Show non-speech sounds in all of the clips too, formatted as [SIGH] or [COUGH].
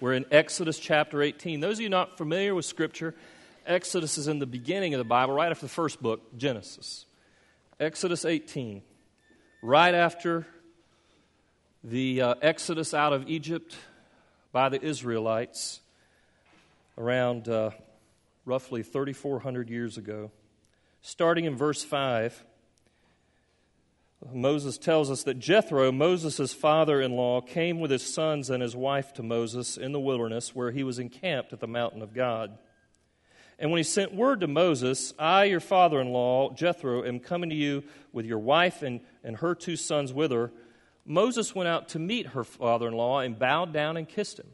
We're in Exodus chapter 18. Those of you not familiar with Scripture, Exodus is in the beginning of the Bible, right after the first book, Genesis. Exodus 18, right after the uh, exodus out of Egypt by the Israelites around uh, roughly 3,400 years ago. Starting in verse 5, Moses tells us that Jethro, Moses' father in law, came with his sons and his wife to Moses in the wilderness where he was encamped at the mountain of God. And when he sent word to Moses, I, your father in law, Jethro, am coming to you with your wife and, and her two sons with her, Moses went out to meet her father in law and bowed down and kissed him.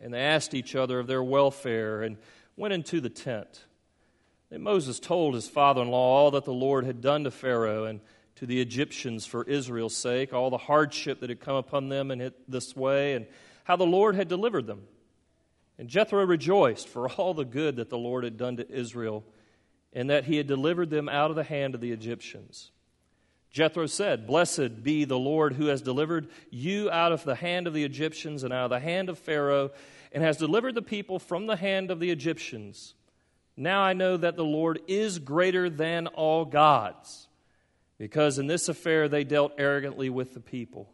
And they asked each other of their welfare and went into the tent. Then Moses told his father in law all that the Lord had done to Pharaoh and to the Egyptians for Israel's sake, all the hardship that had come upon them in this way, and how the Lord had delivered them. And Jethro rejoiced for [LAUGHS] all the good that the Lord had done to Israel, and that he had delivered them out of the hand of the Egyptians. Jethro said, Blessed be the Lord who has delivered you out of the hand of the Egyptians and out of the hand of Pharaoh, and has delivered the people from the hand of the Egyptians. Now I know that the Lord is greater than all gods because in this affair they dealt arrogantly with the people.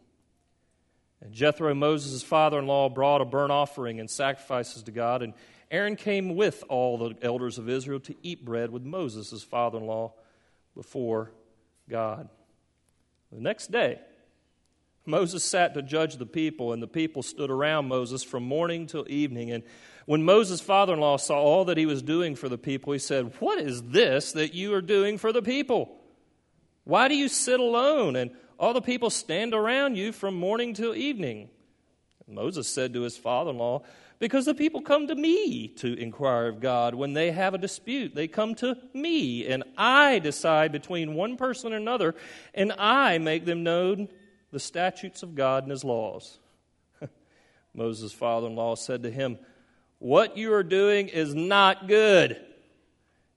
And Jethro, Moses' father in law, brought a burnt offering and sacrifices to God, and Aaron came with all the elders of Israel to eat bread with Moses' father in law before God. The next day, Moses sat to judge the people, and the people stood around Moses from morning till evening. And when Moses' father in law saw all that he was doing for the people, he said, What is this that you are doing for the people? Why do you sit alone and all the people stand around you from morning till evening? Moses said to his father in law, Because the people come to me to inquire of God. When they have a dispute, they come to me, and I decide between one person and another, and I make them know the statutes of God and his laws. [LAUGHS] Moses' father in law said to him, What you are doing is not good.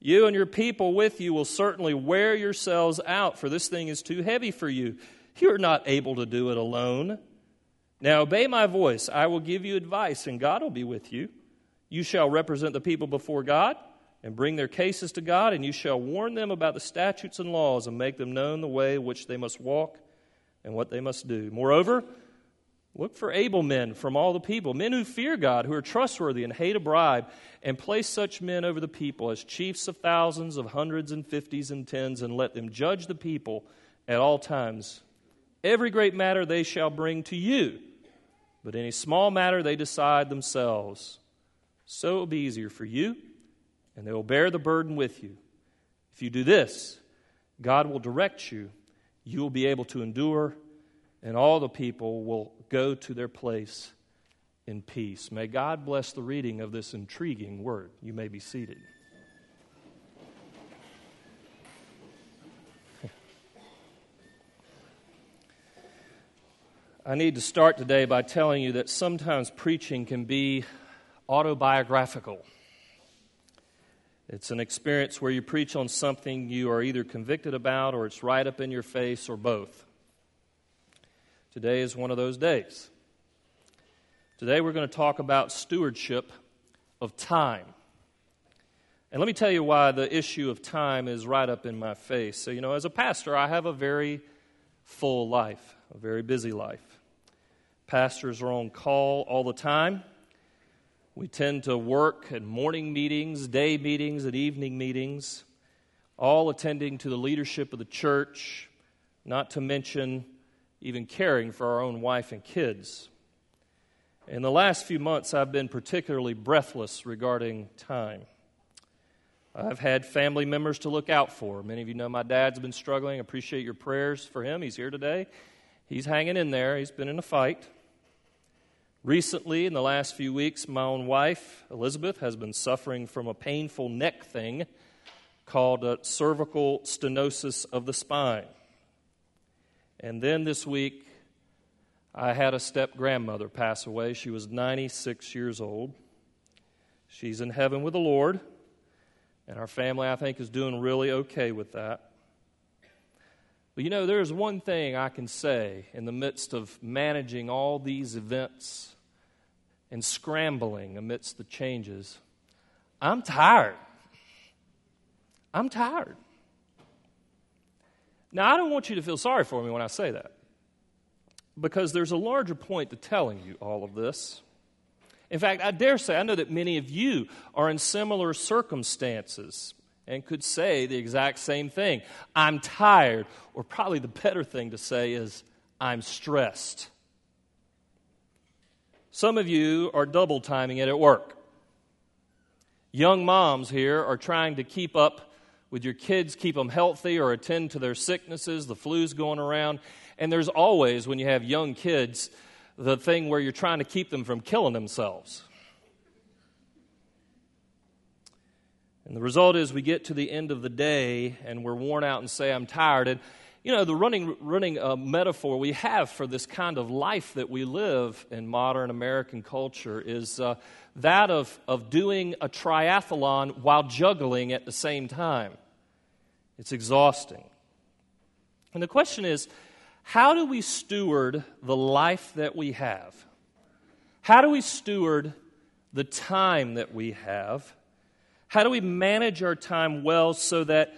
You and your people with you will certainly wear yourselves out, for this thing is too heavy for you. You're not able to do it alone. Now obey my voice. I will give you advice, and God will be with you. You shall represent the people before God and bring their cases to God, and you shall warn them about the statutes and laws and make them known the way which they must walk and what they must do. Moreover, Look for able men from all the people, men who fear God, who are trustworthy and hate a bribe, and place such men over the people as chiefs of thousands, of hundreds and fifties and tens, and let them judge the people at all times. Every great matter they shall bring to you, but any small matter they decide themselves. So it will be easier for you, and they will bear the burden with you. If you do this, God will direct you. You will be able to endure, and all the people will go to their place in peace. May God bless the reading of this intriguing word. You may be seated. I need to start today by telling you that sometimes preaching can be autobiographical. It's an experience where you preach on something you are either convicted about or it's right up in your face or both. Today is one of those days. Today we're going to talk about stewardship of time. And let me tell you why the issue of time is right up in my face. So, you know, as a pastor, I have a very full life, a very busy life. Pastors are on call all the time. We tend to work at morning meetings, day meetings, and evening meetings, all attending to the leadership of the church, not to mention even caring for our own wife and kids. In the last few months, I've been particularly breathless regarding time. I've had family members to look out for. Many of you know my dad's been struggling. Appreciate your prayers for him. He's here today. He's hanging in there, he's been in a fight. Recently, in the last few weeks, my own wife, Elizabeth, has been suffering from a painful neck thing called a cervical stenosis of the spine. And then this week, I had a step grandmother pass away. She was 96 years old. She's in heaven with the Lord, and our family, I think, is doing really okay with that. But you know, there's one thing I can say in the midst of managing all these events and scrambling amidst the changes. I'm tired. I'm tired. Now, I don't want you to feel sorry for me when I say that, because there's a larger point to telling you all of this. In fact, I dare say, I know that many of you are in similar circumstances and could say the exact same thing. I'm tired, or probably the better thing to say is, I'm stressed. Some of you are double timing it at work. Young moms here are trying to keep up with your kids, keep them healthy, or attend to their sicknesses. The flu's going around. And there's always, when you have young kids, the thing where you're trying to keep them from killing themselves. And the result is we get to the end of the day and we're worn out and say, I'm tired. And, you know, the running, running uh, metaphor we have for this kind of life that we live in modern American culture is uh, that of, of doing a triathlon while juggling at the same time. It's exhausting. And the question is, how do we steward the life that we have? How do we steward the time that we have? How do we manage our time well so that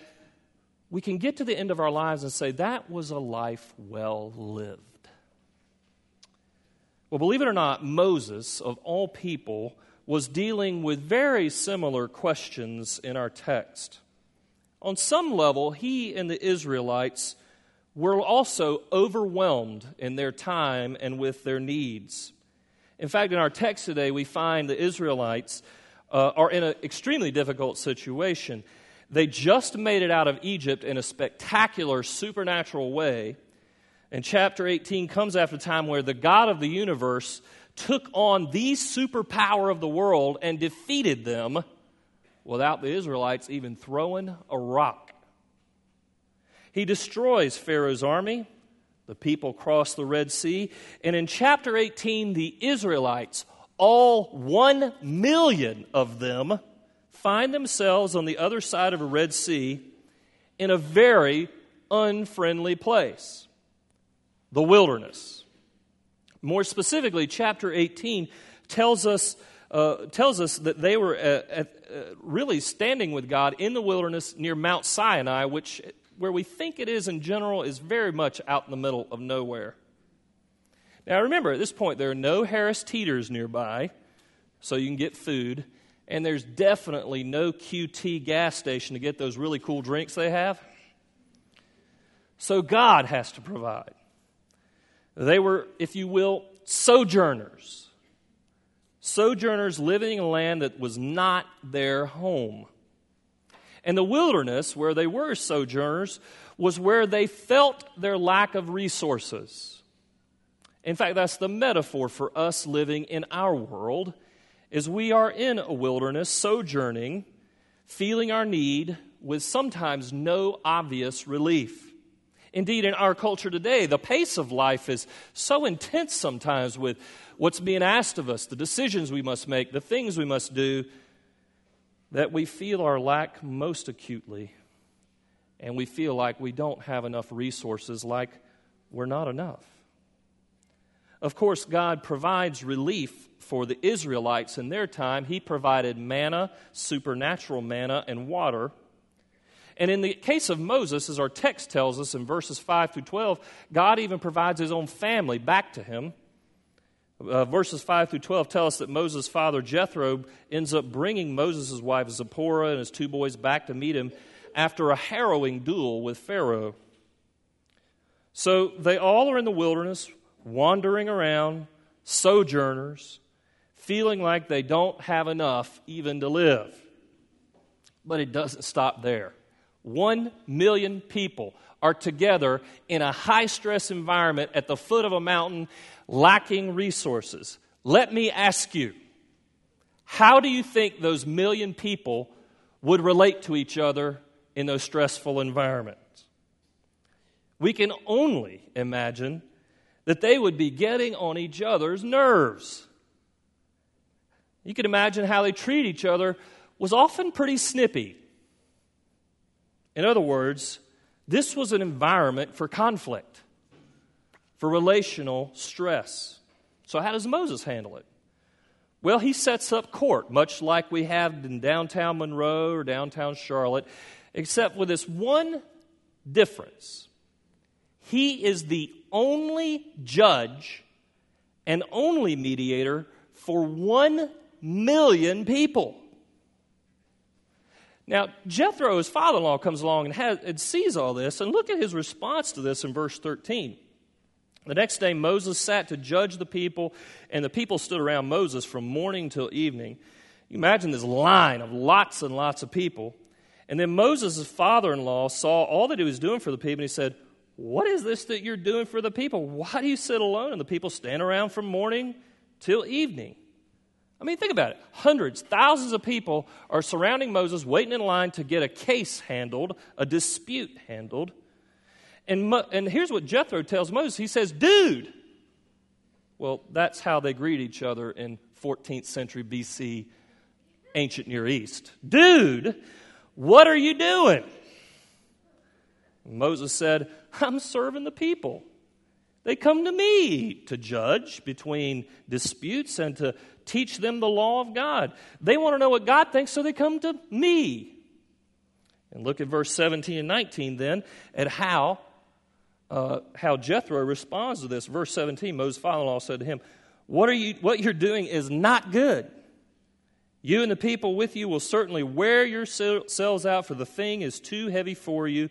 we can get to the end of our lives and say, that was a life well lived? Well, believe it or not, Moses, of all people, was dealing with very similar questions in our text. On some level, he and the Israelites were also overwhelmed in their time and with their needs. In fact, in our text today, we find the Israelites uh, are in an extremely difficult situation. They just made it out of Egypt in a spectacular supernatural way. And chapter 18 comes after a time where the God of the universe took on the superpower of the world and defeated them without the Israelites even throwing a rock. He destroys Pharaoh's army. The people cross the Red Sea. And in chapter 18, the Israelites, all one million of them, find themselves on the other side of a Red Sea in a very unfriendly place the wilderness. More specifically, chapter 18 tells us, uh, tells us that they were uh, uh, really standing with God in the wilderness near Mount Sinai, which where we think it is in general is very much out in the middle of nowhere. Now, remember, at this point, there are no Harris Teeters nearby, so you can get food, and there's definitely no QT gas station to get those really cool drinks they have. So God has to provide. They were, if you will, sojourners. Sojourners living in a land that was not their home. And the wilderness, where they were sojourners, was where they felt their lack of resources. In fact, that's the metaphor for us living in our world, is we are in a wilderness, sojourning, feeling our need with sometimes no obvious relief. Indeed, in our culture today, the pace of life is so intense sometimes with what's being asked of us, the decisions we must make, the things we must do, that we feel our lack most acutely, and we feel like we don't have enough resources, like we're not enough. Of course, God provides relief for the Israelites in their time. He provided manna, supernatural manna, and water. And in the case of Moses, as our text tells us in verses 5 through 12, God even provides his own family back to him. Uh, verses 5 through 12 tell us that Moses' father Jethro ends up bringing Moses' wife Zipporah and his two boys back to meet him after a harrowing duel with Pharaoh. So they all are in the wilderness, wandering around, sojourners, feeling like they don't have enough even to live. But it doesn't stop there. One million people are together in a high stress environment at the foot of a mountain lacking resources. Let me ask you how do you think those million people would relate to each other in those stressful environments? We can only imagine that they would be getting on each other's nerves. You can imagine how they treat each other was often pretty snippy. In other words, this was an environment for conflict for relational stress. So, how does Moses handle it? Well, he sets up court, much like we have in downtown Monroe or downtown Charlotte, except with this one difference. He is the only judge and only mediator for one million people. Now, Jethro, his father in law, comes along and, has, and sees all this, and look at his response to this in verse 13. The next day, Moses sat to judge the people, and the people stood around Moses from morning till evening. You imagine this line of lots and lots of people. And then Moses' father in law saw all that he was doing for the people, and he said, What is this that you're doing for the people? Why do you sit alone and the people stand around from morning till evening? I mean, think about it. Hundreds, thousands of people are surrounding Moses, waiting in line to get a case handled, a dispute handled. And, Mo- and here's what Jethro tells Moses he says, Dude. Well, that's how they greet each other in 14th century BC, ancient Near East. Dude, what are you doing? Moses said, I'm serving the people. They come to me to judge between disputes and to teach them the law of God. They want to know what God thinks, so they come to me. And look at verse 17 and 19 then at how uh, how Jethro responds to this. Verse 17, Moses' father-in-law said to him, what, are you, what you're doing is not good. You and the people with you will certainly wear yourselves out, for the thing is too heavy for you.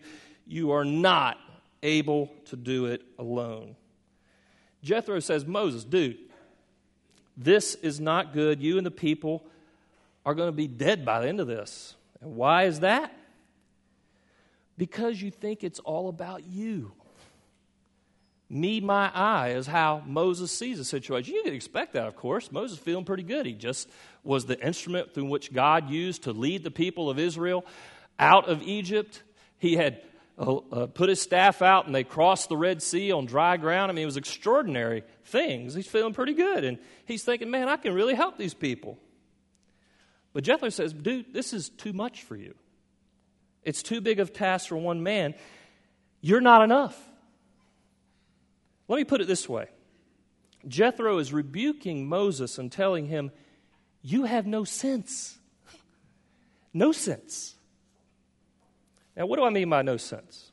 You are not able to do it alone. Jethro says, Moses, dude, this is not good. You and the people are going to be dead by the end of this. And why is that? Because you think it's all about you me, my I is how Moses sees the situation. You can expect that, of course. Moses feeling pretty good. He just was the instrument through which God used to lead the people of Israel out of Egypt. He had uh, uh, put his staff out and they crossed the Red Sea on dry ground. I mean, it was extraordinary things. He's feeling pretty good. And he's thinking, man, I can really help these people. But Jethro says, dude, this is too much for you. It's too big of a task for one man. You're not enough. Let me put it this way Jethro is rebuking Moses and telling him, You have no sense. No sense. Now, what do I mean by no sense?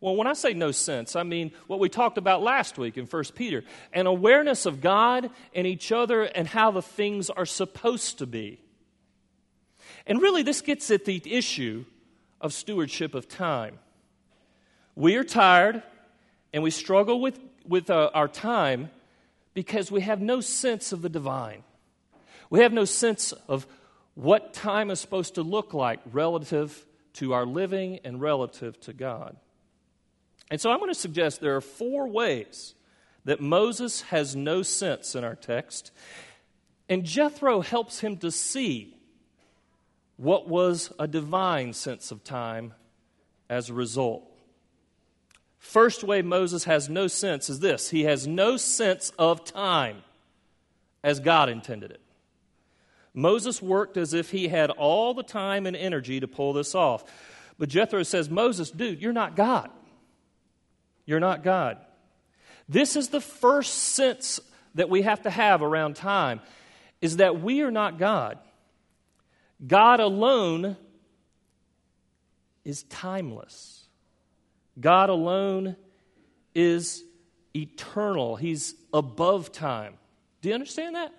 Well, when I say no sense, I mean what we talked about last week in 1 Peter an awareness of God and each other and how the things are supposed to be. And really, this gets at the issue of stewardship of time. We are tired and we struggle with with uh, our time because we have no sense of the divine. We have no sense of what time is supposed to look like relative to our living and relative to God. And so I'm going to suggest there are four ways that Moses has no sense in our text, and Jethro helps him to see what was a divine sense of time as a result. First way Moses has no sense is this he has no sense of time as God intended it. Moses worked as if he had all the time and energy to pull this off. But Jethro says, Moses, dude, you're not God. You're not God. This is the first sense that we have to have around time is that we are not God. God alone is timeless. God alone is eternal, He's above time. Do you understand that?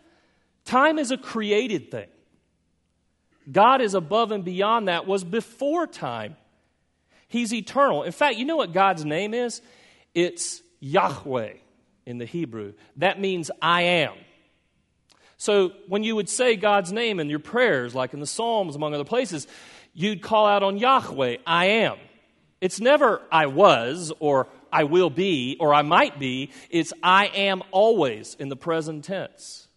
Time is a created thing. God is above and beyond that, was before time. He's eternal. In fact, you know what God's name is? It's Yahweh in the Hebrew. That means I am. So when you would say God's name in your prayers, like in the Psalms, among other places, you'd call out on Yahweh, I am. It's never I was or I will be or I might be. It's I am always in the present tense.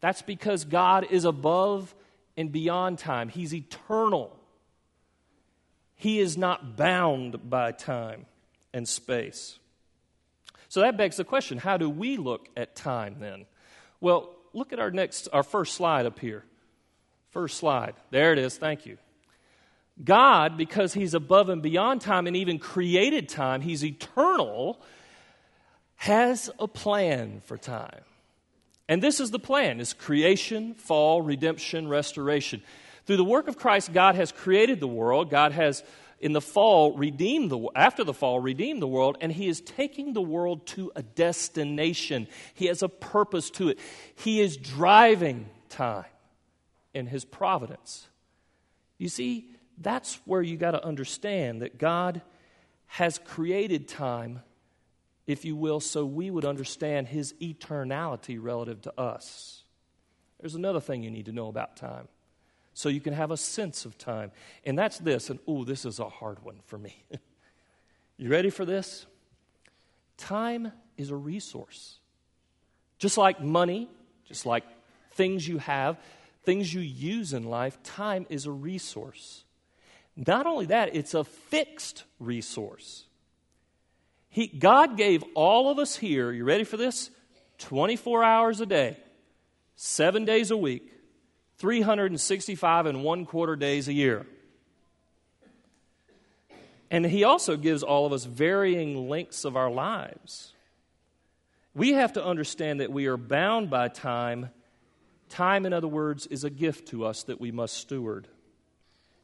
That's because God is above and beyond time, He's eternal. He is not bound by time and space. So that begs the question how do we look at time then? Well, look at our next, our first slide up here. First slide. There it is. Thank you. God, because He's above and beyond time and even created time, He's eternal, has a plan for time. And this is the plan is creation, fall, redemption, restoration. Through the work of Christ, God has created the world. God has in the fall redeemed the after the fall redeemed the world and he is taking the world to a destination. He has a purpose to it. He is driving time in his providence. You see, that's where you got to understand that God has created time if you will, so we would understand his eternality relative to us. There's another thing you need to know about time so you can have a sense of time. And that's this, and ooh, this is a hard one for me. [LAUGHS] you ready for this? Time is a resource. Just like money, just like things you have, things you use in life, time is a resource. Not only that, it's a fixed resource. He, God gave all of us here, you ready for this? 24 hours a day, seven days a week, 365 and one quarter days a year. And He also gives all of us varying lengths of our lives. We have to understand that we are bound by time. Time, in other words, is a gift to us that we must steward.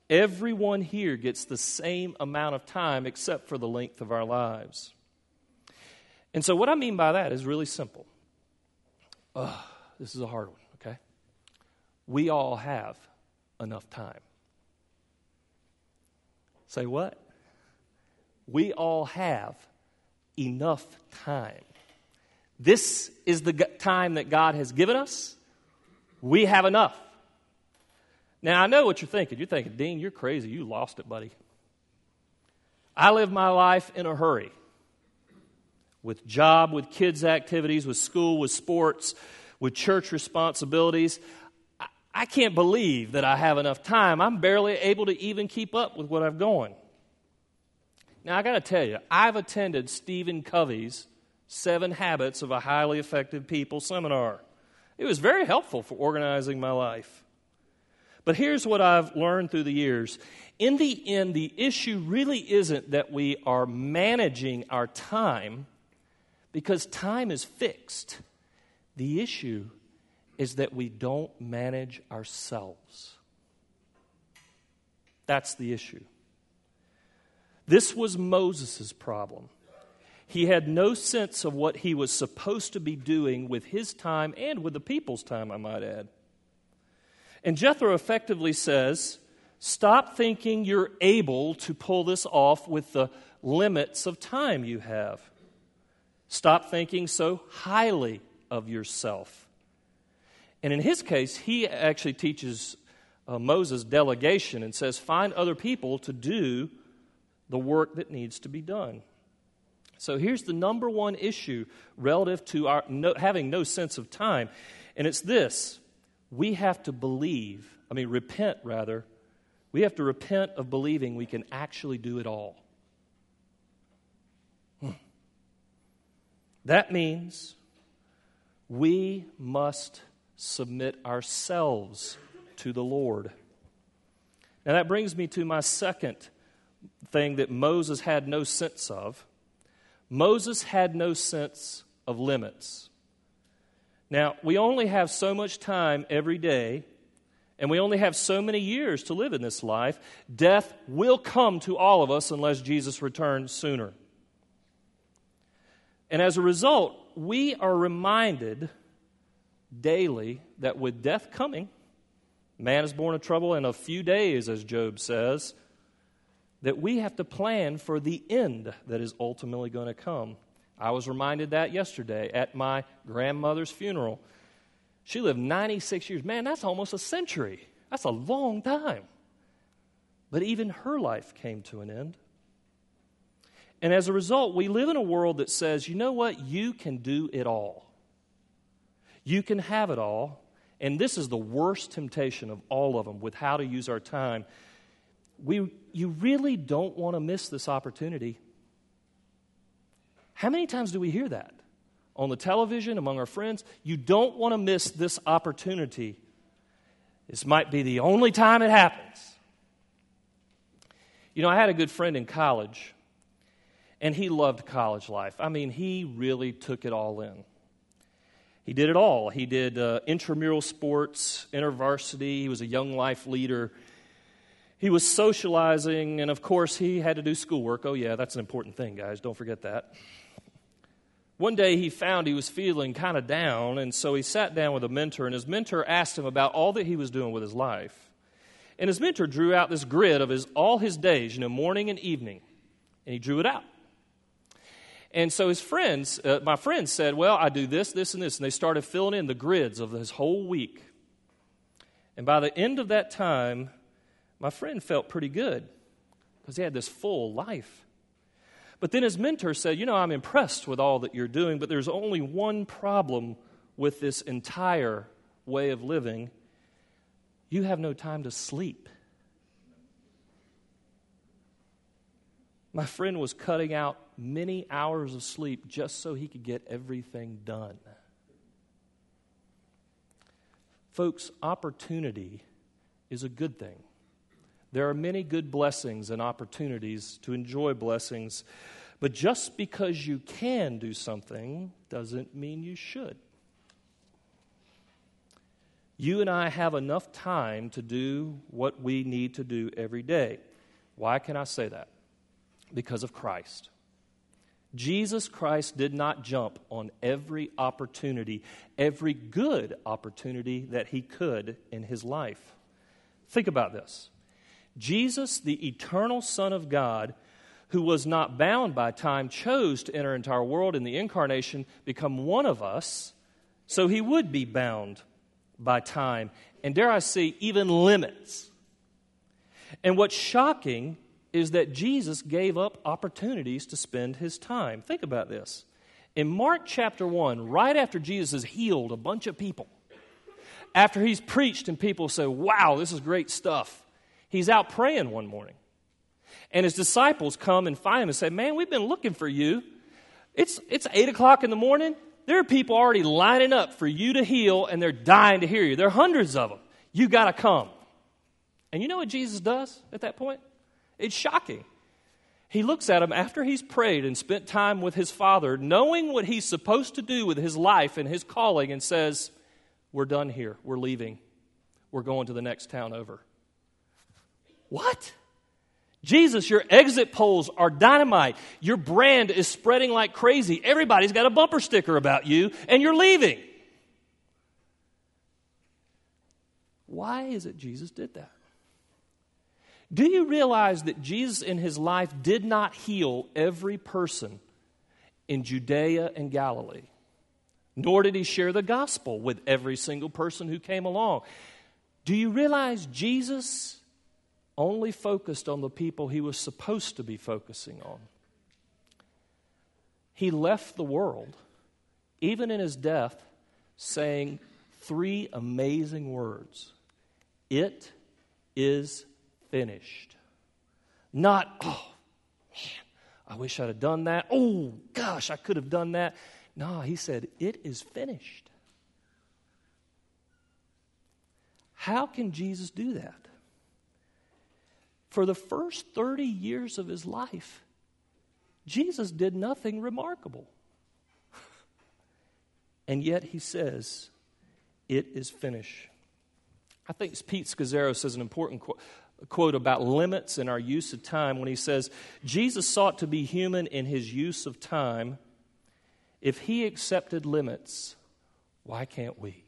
Everyone here gets the same amount of time except for the length of our lives. And so, what I mean by that is really simple. Oh, this is a hard one, okay? We all have enough time. Say what? We all have enough time. This is the time that God has given us. We have enough. Now, I know what you're thinking. You're thinking, Dean, you're crazy. You lost it, buddy. I live my life in a hurry with job, with kids' activities, with school, with sports, with church responsibilities. I can't believe that I have enough time. I'm barely able to even keep up with what I've going. Now, I got to tell you, I've attended Stephen Covey's Seven Habits of a Highly Effective People seminar. It was very helpful for organizing my life. But here's what I've learned through the years. In the end, the issue really isn't that we are managing our time, because time is fixed. The issue is that we don't manage ourselves. That's the issue. This was Moses' problem. He had no sense of what he was supposed to be doing with his time and with the people's time, I might add. And Jethro effectively says, Stop thinking you're able to pull this off with the limits of time you have. Stop thinking so highly of yourself. And in his case, he actually teaches uh, Moses delegation and says, find other people to do the work that needs to be done. So here's the number one issue relative to our no, having no sense of time, and it's this we have to believe, I mean, repent rather, we have to repent of believing we can actually do it all. That means we must submit ourselves to the Lord. Now, that brings me to my second thing that Moses had no sense of. Moses had no sense of limits. Now, we only have so much time every day, and we only have so many years to live in this life. Death will come to all of us unless Jesus returns sooner. And as a result, we are reminded daily that with death coming, man is born of trouble in a few days, as Job says, that we have to plan for the end that is ultimately going to come. I was reminded that yesterday at my grandmother's funeral. She lived 96 years. Man, that's almost a century. That's a long time. But even her life came to an end. And as a result, we live in a world that says, you know what? You can do it all. You can have it all. And this is the worst temptation of all of them with how to use our time. We, you really don't want to miss this opportunity. How many times do we hear that? On the television, among our friends, you don't want to miss this opportunity. This might be the only time it happens. You know, I had a good friend in college and he loved college life. I mean, he really took it all in. He did it all. He did uh, intramural sports, intervarsity. He was a young life leader. He was socializing, and of course, he had to do schoolwork. Oh, yeah, that's an important thing, guys. Don't forget that. One day he found he was feeling kind of down, and so he sat down with a mentor, and his mentor asked him about all that he was doing with his life. And his mentor drew out this grid of his, all his days, you know, morning and evening, and he drew it out. And so his friends, uh, my friends said, Well, I do this, this, and this. And they started filling in the grids of his whole week. And by the end of that time, my friend felt pretty good because he had this full life. But then his mentor said, You know, I'm impressed with all that you're doing, but there's only one problem with this entire way of living. You have no time to sleep. My friend was cutting out many hours of sleep just so he could get everything done. Folks, opportunity is a good thing. There are many good blessings and opportunities to enjoy blessings, but just because you can do something doesn't mean you should. You and I have enough time to do what we need to do every day. Why can I say that? Because of Christ. Jesus Christ did not jump on every opportunity, every good opportunity that he could in his life. Think about this Jesus, the eternal Son of God, who was not bound by time, chose to enter into our world in the incarnation, become one of us, so he would be bound by time, and dare I say, even limits. And what's shocking is that Jesus gave up opportunities to spend his time. Think about this. In Mark chapter 1, right after Jesus has healed a bunch of people, after he's preached and people say, Wow, this is great stuff, he's out praying one morning. And his disciples come and find him and say, Man, we've been looking for you. It's, it's 8 o'clock in the morning. There are people already lining up for you to heal, and they're dying to hear you. There are hundreds of them. You got to come. And you know what Jesus does at that point? It's shocking. He looks at him after he's prayed and spent time with his father, knowing what he's supposed to do with his life and his calling, and says, We're done here. We're leaving. We're going to the next town over. What? Jesus, your exit polls are dynamite. Your brand is spreading like crazy. Everybody's got a bumper sticker about you, and you're leaving. Why is it Jesus did that? Do you realize that Jesus in his life did not heal every person in Judea and Galilee? Nor did he share the gospel with every single person who came along. Do you realize Jesus only focused on the people he was supposed to be focusing on? He left the world, even in his death, saying three amazing words It is finished. Not, oh, man, I wish I'd have done that. Oh, gosh, I could have done that. No, he said, it is finished. How can Jesus do that? For the first 30 years of his life, Jesus did nothing remarkable. [LAUGHS] And yet he says, It is finished. I think Pete Scazzero says an important quote quote about limits in our use of time when he says, Jesus sought to be human in his use of time. If he accepted limits, why can't we?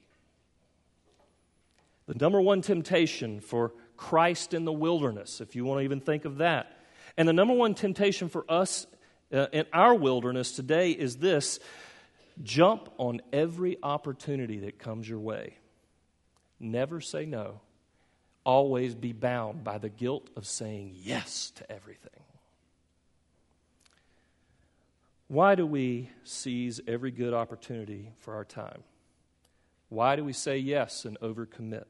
The number one temptation for Christ in the wilderness, if you want to even think of that, and the number one temptation for us uh, in our wilderness today is this jump on every opportunity that comes your way. Never say no always be bound by the guilt of saying yes to everything. Why do we seize every good opportunity for our time? Why do we say yes and overcommit?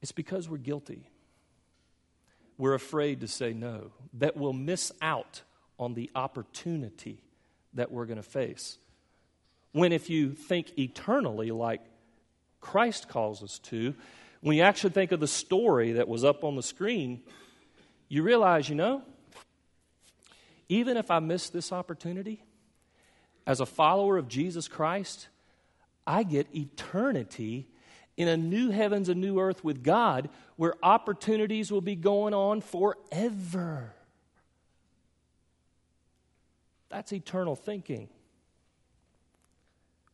It's because we're guilty. We're afraid to say no, that we'll miss out on the opportunity that we're going to face. When, if you think eternally like Christ calls us to, when you actually think of the story that was up on the screen, you realize, you know, even if I miss this opportunity, as a follower of Jesus Christ, I get eternity in a new heavens and new earth with God where opportunities will be going on forever. That's eternal thinking.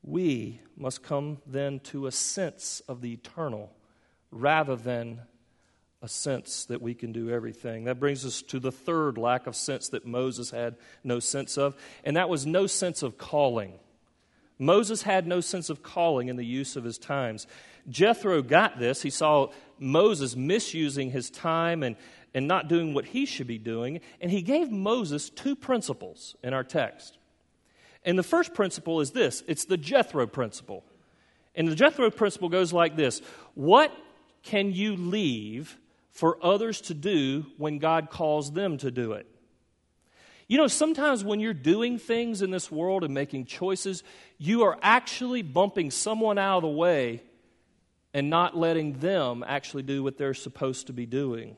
We must come then to a sense of the eternal rather than a sense that we can do everything. That brings us to the third lack of sense that Moses had no sense of, and that was no sense of calling. Moses had no sense of calling in the use of his times. Jethro got this. He saw Moses misusing his time and, and not doing what he should be doing, and he gave Moses two principles in our text. And the first principle is this it's the Jethro principle. And the Jethro principle goes like this What can you leave for others to do when God calls them to do it? You know, sometimes when you're doing things in this world and making choices, you are actually bumping someone out of the way and not letting them actually do what they're supposed to be doing.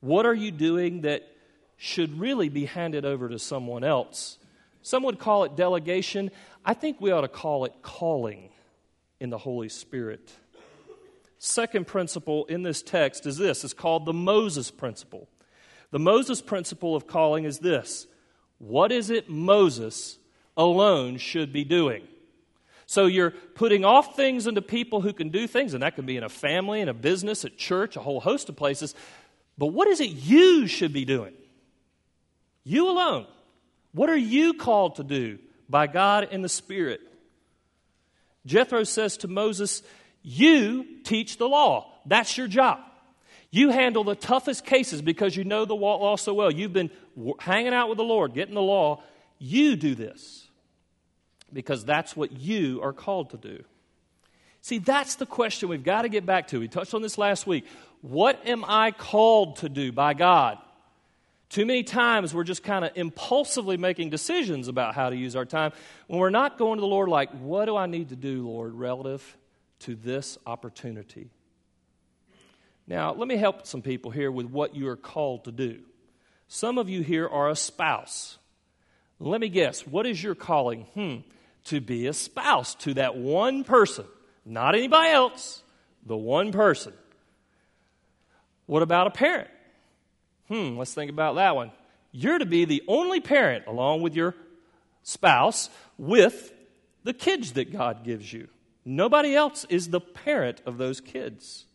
What are you doing that should really be handed over to someone else? Some would call it delegation. I think we ought to call it calling in the Holy Spirit. Second principle in this text is this it's called the Moses principle. The Moses principle of calling is this What is it Moses alone should be doing? So you're putting off things into people who can do things, and that can be in a family, in a business, at church, a whole host of places. But what is it you should be doing? You alone. What are you called to do by God and the Spirit? Jethro says to Moses, You teach the law. That's your job. You handle the toughest cases because you know the law so well. You've been hanging out with the Lord, getting the law. You do this because that's what you are called to do. See, that's the question we've got to get back to. We touched on this last week. What am I called to do by God? Too many times we're just kind of impulsively making decisions about how to use our time when we're not going to the Lord like, what do I need to do, Lord, relative to this opportunity? Now, let me help some people here with what you are called to do. Some of you here are a spouse. Let me guess, what is your calling? Hmm, to be a spouse to that one person, not anybody else, the one person. What about a parent? Hmm, let's think about that one. You're to be the only parent, along with your spouse, with the kids that God gives you. Nobody else is the parent of those kids.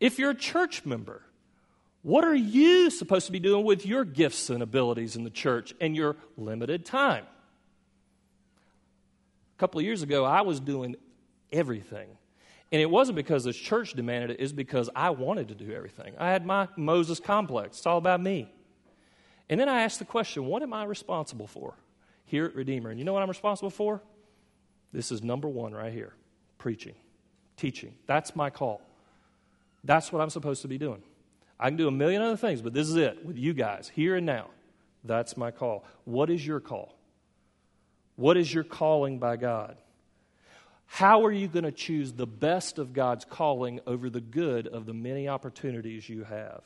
If you're a church member, what are you supposed to be doing with your gifts and abilities in the church and your limited time? A couple of years ago, I was doing everything. And it wasn't because the church demanded it, it's because I wanted to do everything. I had my Moses complex. It's all about me. And then I asked the question, what am I responsible for here at Redeemer? And you know what I'm responsible for? This is number one right here preaching, teaching. That's my call. That's what I'm supposed to be doing. I can do a million other things, but this is it with you guys, here and now. That's my call. What is your call? What is your calling by God? How are you going to choose the best of God's calling over the good of the many opportunities you have?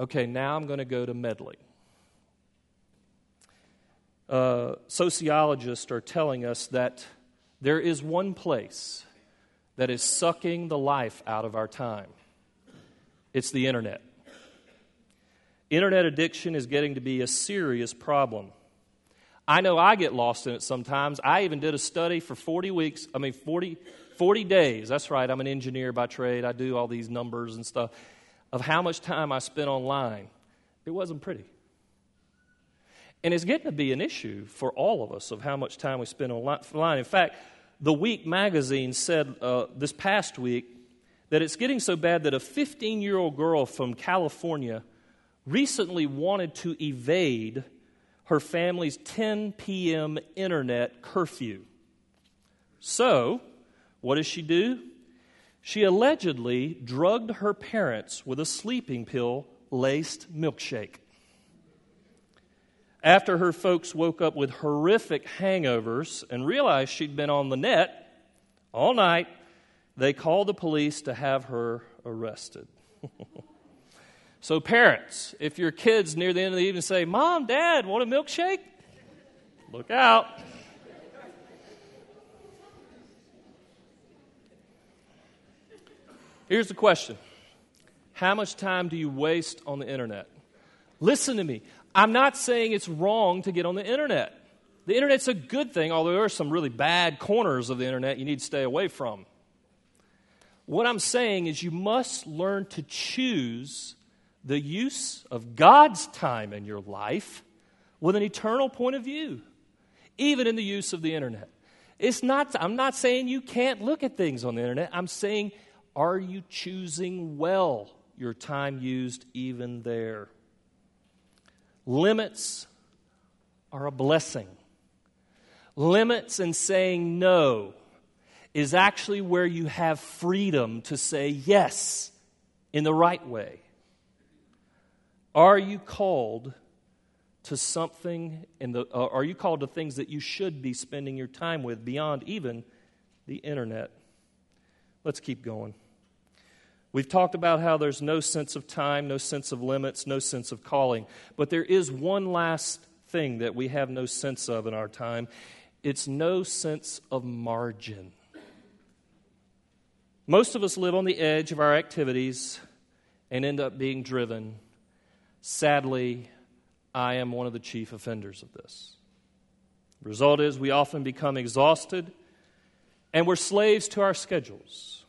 Okay, now I'm going to go to Medley. Uh, sociologists are telling us that there is one place that is sucking the life out of our time it's the internet. Internet addiction is getting to be a serious problem. I know I get lost in it sometimes. I even did a study for 40 weeks, I mean, 40, 40 days. That's right, I'm an engineer by trade. I do all these numbers and stuff of how much time I spent online. It wasn't pretty. And it's getting to be an issue for all of us of how much time we spend online. In fact, The Week magazine said uh, this past week that it's getting so bad that a 15 year old girl from California recently wanted to evade her family's 10 p.m. internet curfew. So, what does she do? She allegedly drugged her parents with a sleeping pill laced milkshake after her folks woke up with horrific hangovers and realized she'd been on the net all night, they called the police to have her arrested. [LAUGHS] so, parents, if your kids near the end of the evening say, Mom, Dad, want a milkshake? Look out. Here's the question How much time do you waste on the internet? Listen to me. I'm not saying it's wrong to get on the internet. The internet's a good thing, although there are some really bad corners of the internet you need to stay away from. What I'm saying is you must learn to choose the use of God's time in your life with an eternal point of view, even in the use of the internet. It's not, I'm not saying you can't look at things on the internet. I'm saying, are you choosing well your time used even there? Limits are a blessing. Limits and saying no is actually where you have freedom to say yes in the right way. Are you called to something in the uh, are you called to things that you should be spending your time with beyond even the internet? Let's keep going. We've talked about how there's no sense of time, no sense of limits, no sense of calling. But there is one last thing that we have no sense of in our time it's no sense of margin. Most of us live on the edge of our activities and end up being driven. Sadly, I am one of the chief offenders of this. The result is we often become exhausted and we're slaves to our schedules.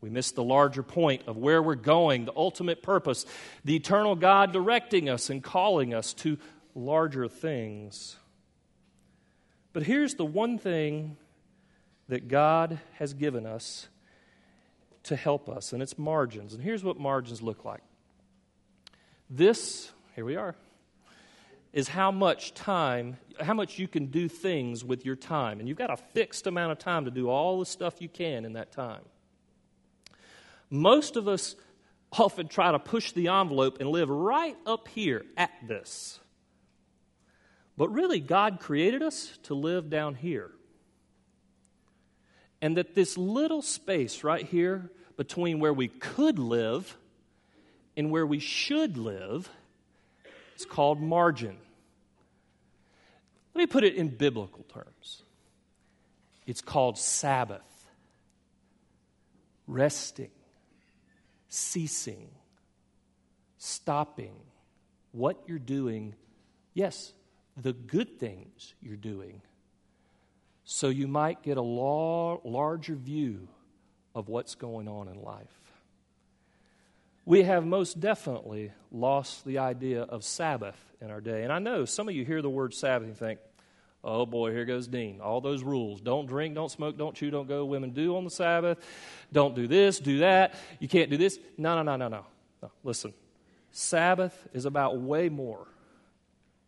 We miss the larger point of where we're going, the ultimate purpose, the eternal God directing us and calling us to larger things. But here's the one thing that God has given us to help us, and it's margins. And here's what margins look like. This, here we are, is how much time, how much you can do things with your time. And you've got a fixed amount of time to do all the stuff you can in that time. Most of us often try to push the envelope and live right up here at this. But really, God created us to live down here. And that this little space right here between where we could live and where we should live is called margin. Let me put it in biblical terms it's called Sabbath, resting ceasing, stopping what you're doing. Yes, the good things you're doing. So you might get a larger view of what's going on in life. We have most definitely lost the idea of Sabbath in our day. And I know some of you hear the word Sabbath and think, Oh boy, here goes Dean. All those rules. Don't drink, don't smoke, don't chew, don't go women do on the Sabbath. Don't do this, do that. You can't do this. No, no, no, no, no. no. Listen, Sabbath is about way more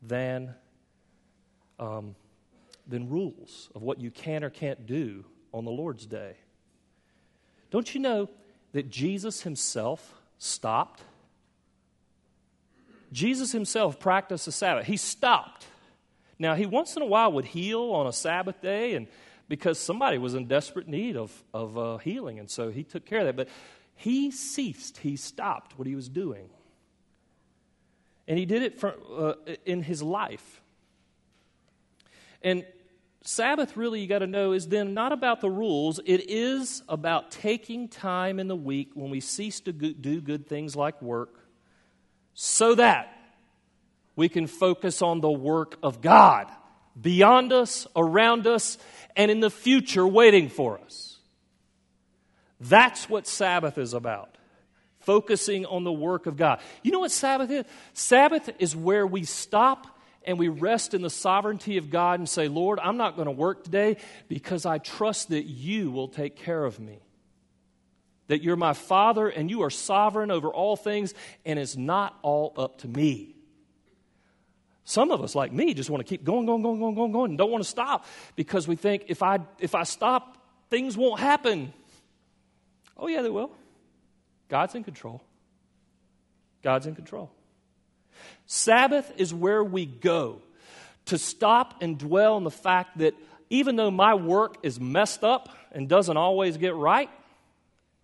than, um, than rules of what you can or can't do on the Lord's day. Don't you know that Jesus himself stopped? Jesus himself practiced the Sabbath. He stopped. Now, he once in a while would heal on a Sabbath day, and because somebody was in desperate need of, of uh, healing, and so he took care of that. But he ceased, he stopped what he was doing. And he did it for, uh, in his life. And Sabbath, really, you got to know, is then not about the rules. It is about taking time in the week when we cease to do good things like work so that we can focus on the work of God beyond us, around us, and in the future waiting for us. That's what Sabbath is about. Focusing on the work of God. You know what Sabbath is? Sabbath is where we stop and we rest in the sovereignty of God and say, Lord, I'm not going to work today because I trust that you will take care of me. That you're my Father and you are sovereign over all things, and it's not all up to me. Some of us, like me, just want to keep going, going, going, going, going, going, and don't want to stop because we think if I, if I stop, things won't happen. Oh, yeah, they will. God's in control. God's in control. Sabbath is where we go to stop and dwell on the fact that even though my work is messed up and doesn't always get right,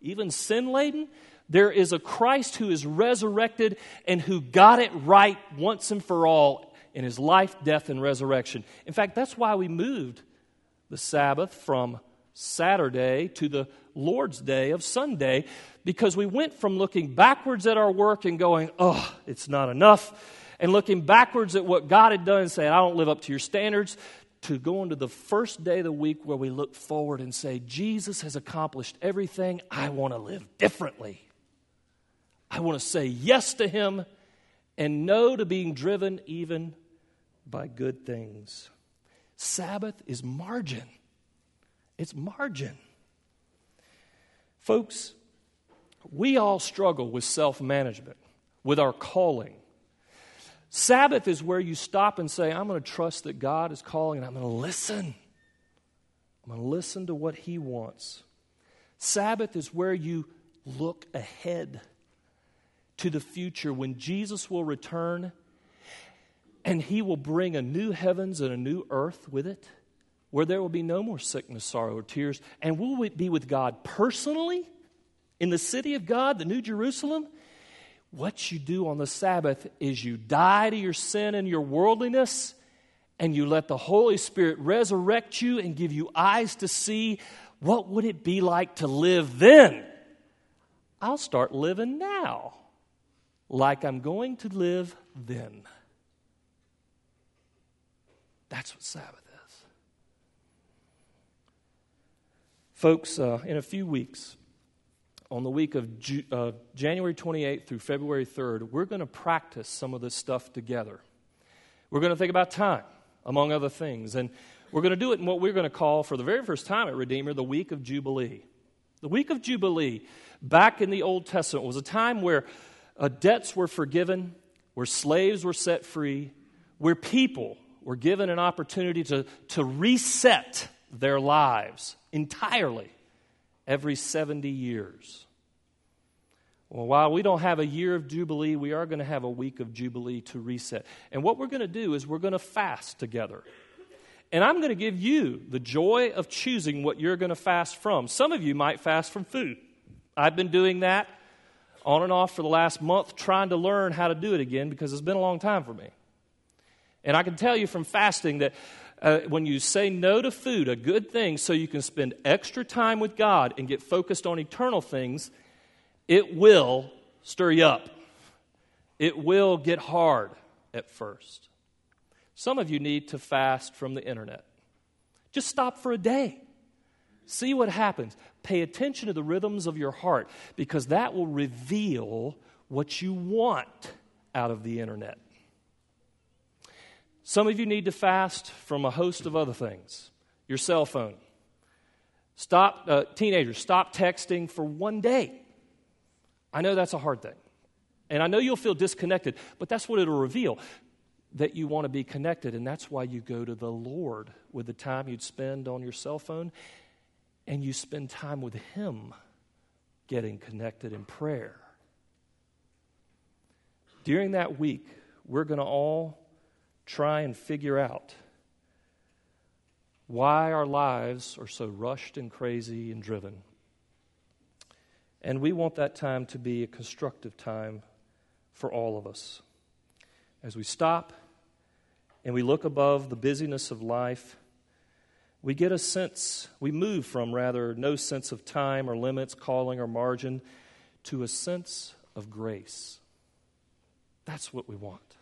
even sin laden, there is a Christ who is resurrected and who got it right once and for all in his life, death, and resurrection. In fact, that's why we moved the Sabbath from Saturday to the Lord's Day of Sunday because we went from looking backwards at our work and going, oh, it's not enough, and looking backwards at what God had done and saying, I don't live up to your standards, to going to the first day of the week where we look forward and say, Jesus has accomplished everything. I want to live differently. I want to say yes to Him and no to being driven even by good things. Sabbath is margin. It's margin. Folks, we all struggle with self management, with our calling. Sabbath is where you stop and say, I'm going to trust that God is calling and I'm going to listen. I'm going to listen to what He wants. Sabbath is where you look ahead to the future when Jesus will return and He will bring a new heavens and a new earth with it, where there will be no more sickness, sorrow, or tears. And we'll be with God personally in the city of God, the New Jerusalem? what you do on the Sabbath is you die to your sin and your worldliness, and you let the Holy Spirit resurrect you and give you eyes to see what would it be like to live then. I'll start living now like I'm going to live then. That's what Sabbath is. Folks, uh, in a few weeks, on the week of Ju- uh, January 28th through February 3rd, we're going to practice some of this stuff together. We're going to think about time, among other things. And we're going to do it in what we're going to call, for the very first time at Redeemer, the week of Jubilee. The week of Jubilee, back in the Old Testament, was a time where uh, debts were forgiven, where slaves were set free, where people were given an opportunity to, to reset their lives entirely every 70 years. Well, while we don't have a year of Jubilee, we are going to have a week of Jubilee to reset. And what we're going to do is we're going to fast together. And I'm going to give you the joy of choosing what you're going to fast from. Some of you might fast from food. I've been doing that on and off for the last month, trying to learn how to do it again because it's been a long time for me. And I can tell you from fasting that uh, when you say no to food, a good thing, so you can spend extra time with God and get focused on eternal things, it will stir you up. It will get hard at first. Some of you need to fast from the internet. Just stop for a day. See what happens. Pay attention to the rhythms of your heart because that will reveal what you want out of the internet. Some of you need to fast from a host of other things. Your cell phone. Stop, uh, teenagers, stop texting for one day. I know that's a hard thing. And I know you'll feel disconnected, but that's what it'll reveal that you want to be connected. And that's why you go to the Lord with the time you'd spend on your cell phone and you spend time with Him getting connected in prayer. During that week, we're going to all try and figure out why our lives are so rushed and crazy and driven. And we want that time to be a constructive time for all of us. As we stop and we look above the busyness of life, we get a sense, we move from rather no sense of time or limits, calling or margin, to a sense of grace. That's what we want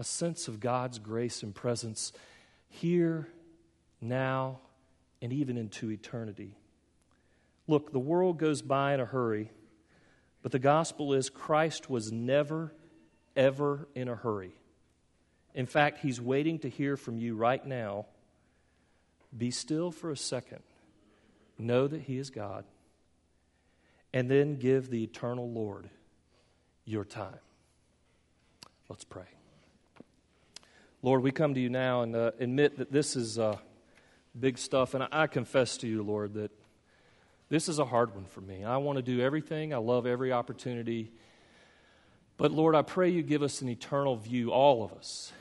a sense of God's grace and presence here, now, and even into eternity. Look, the world goes by in a hurry, but the gospel is Christ was never, ever in a hurry. In fact, he's waiting to hear from you right now. Be still for a second. Know that he is God. And then give the eternal Lord your time. Let's pray. Lord, we come to you now and uh, admit that this is uh, big stuff. And I, I confess to you, Lord, that this is a hard one for me. I want to do everything, I love every opportunity. But Lord, I pray you give us an eternal view, all of us,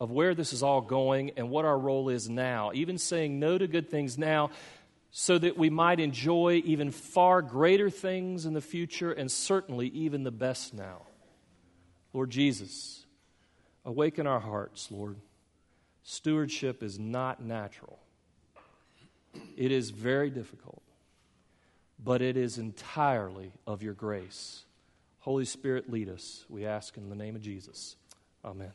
of where this is all going and what our role is now. Even saying no to good things now so that we might enjoy even far greater things in the future and certainly even the best now. Lord Jesus, Awaken our hearts, Lord. Stewardship is not natural. It is very difficult, but it is entirely of your grace. Holy Spirit, lead us, we ask in the name of Jesus. Amen.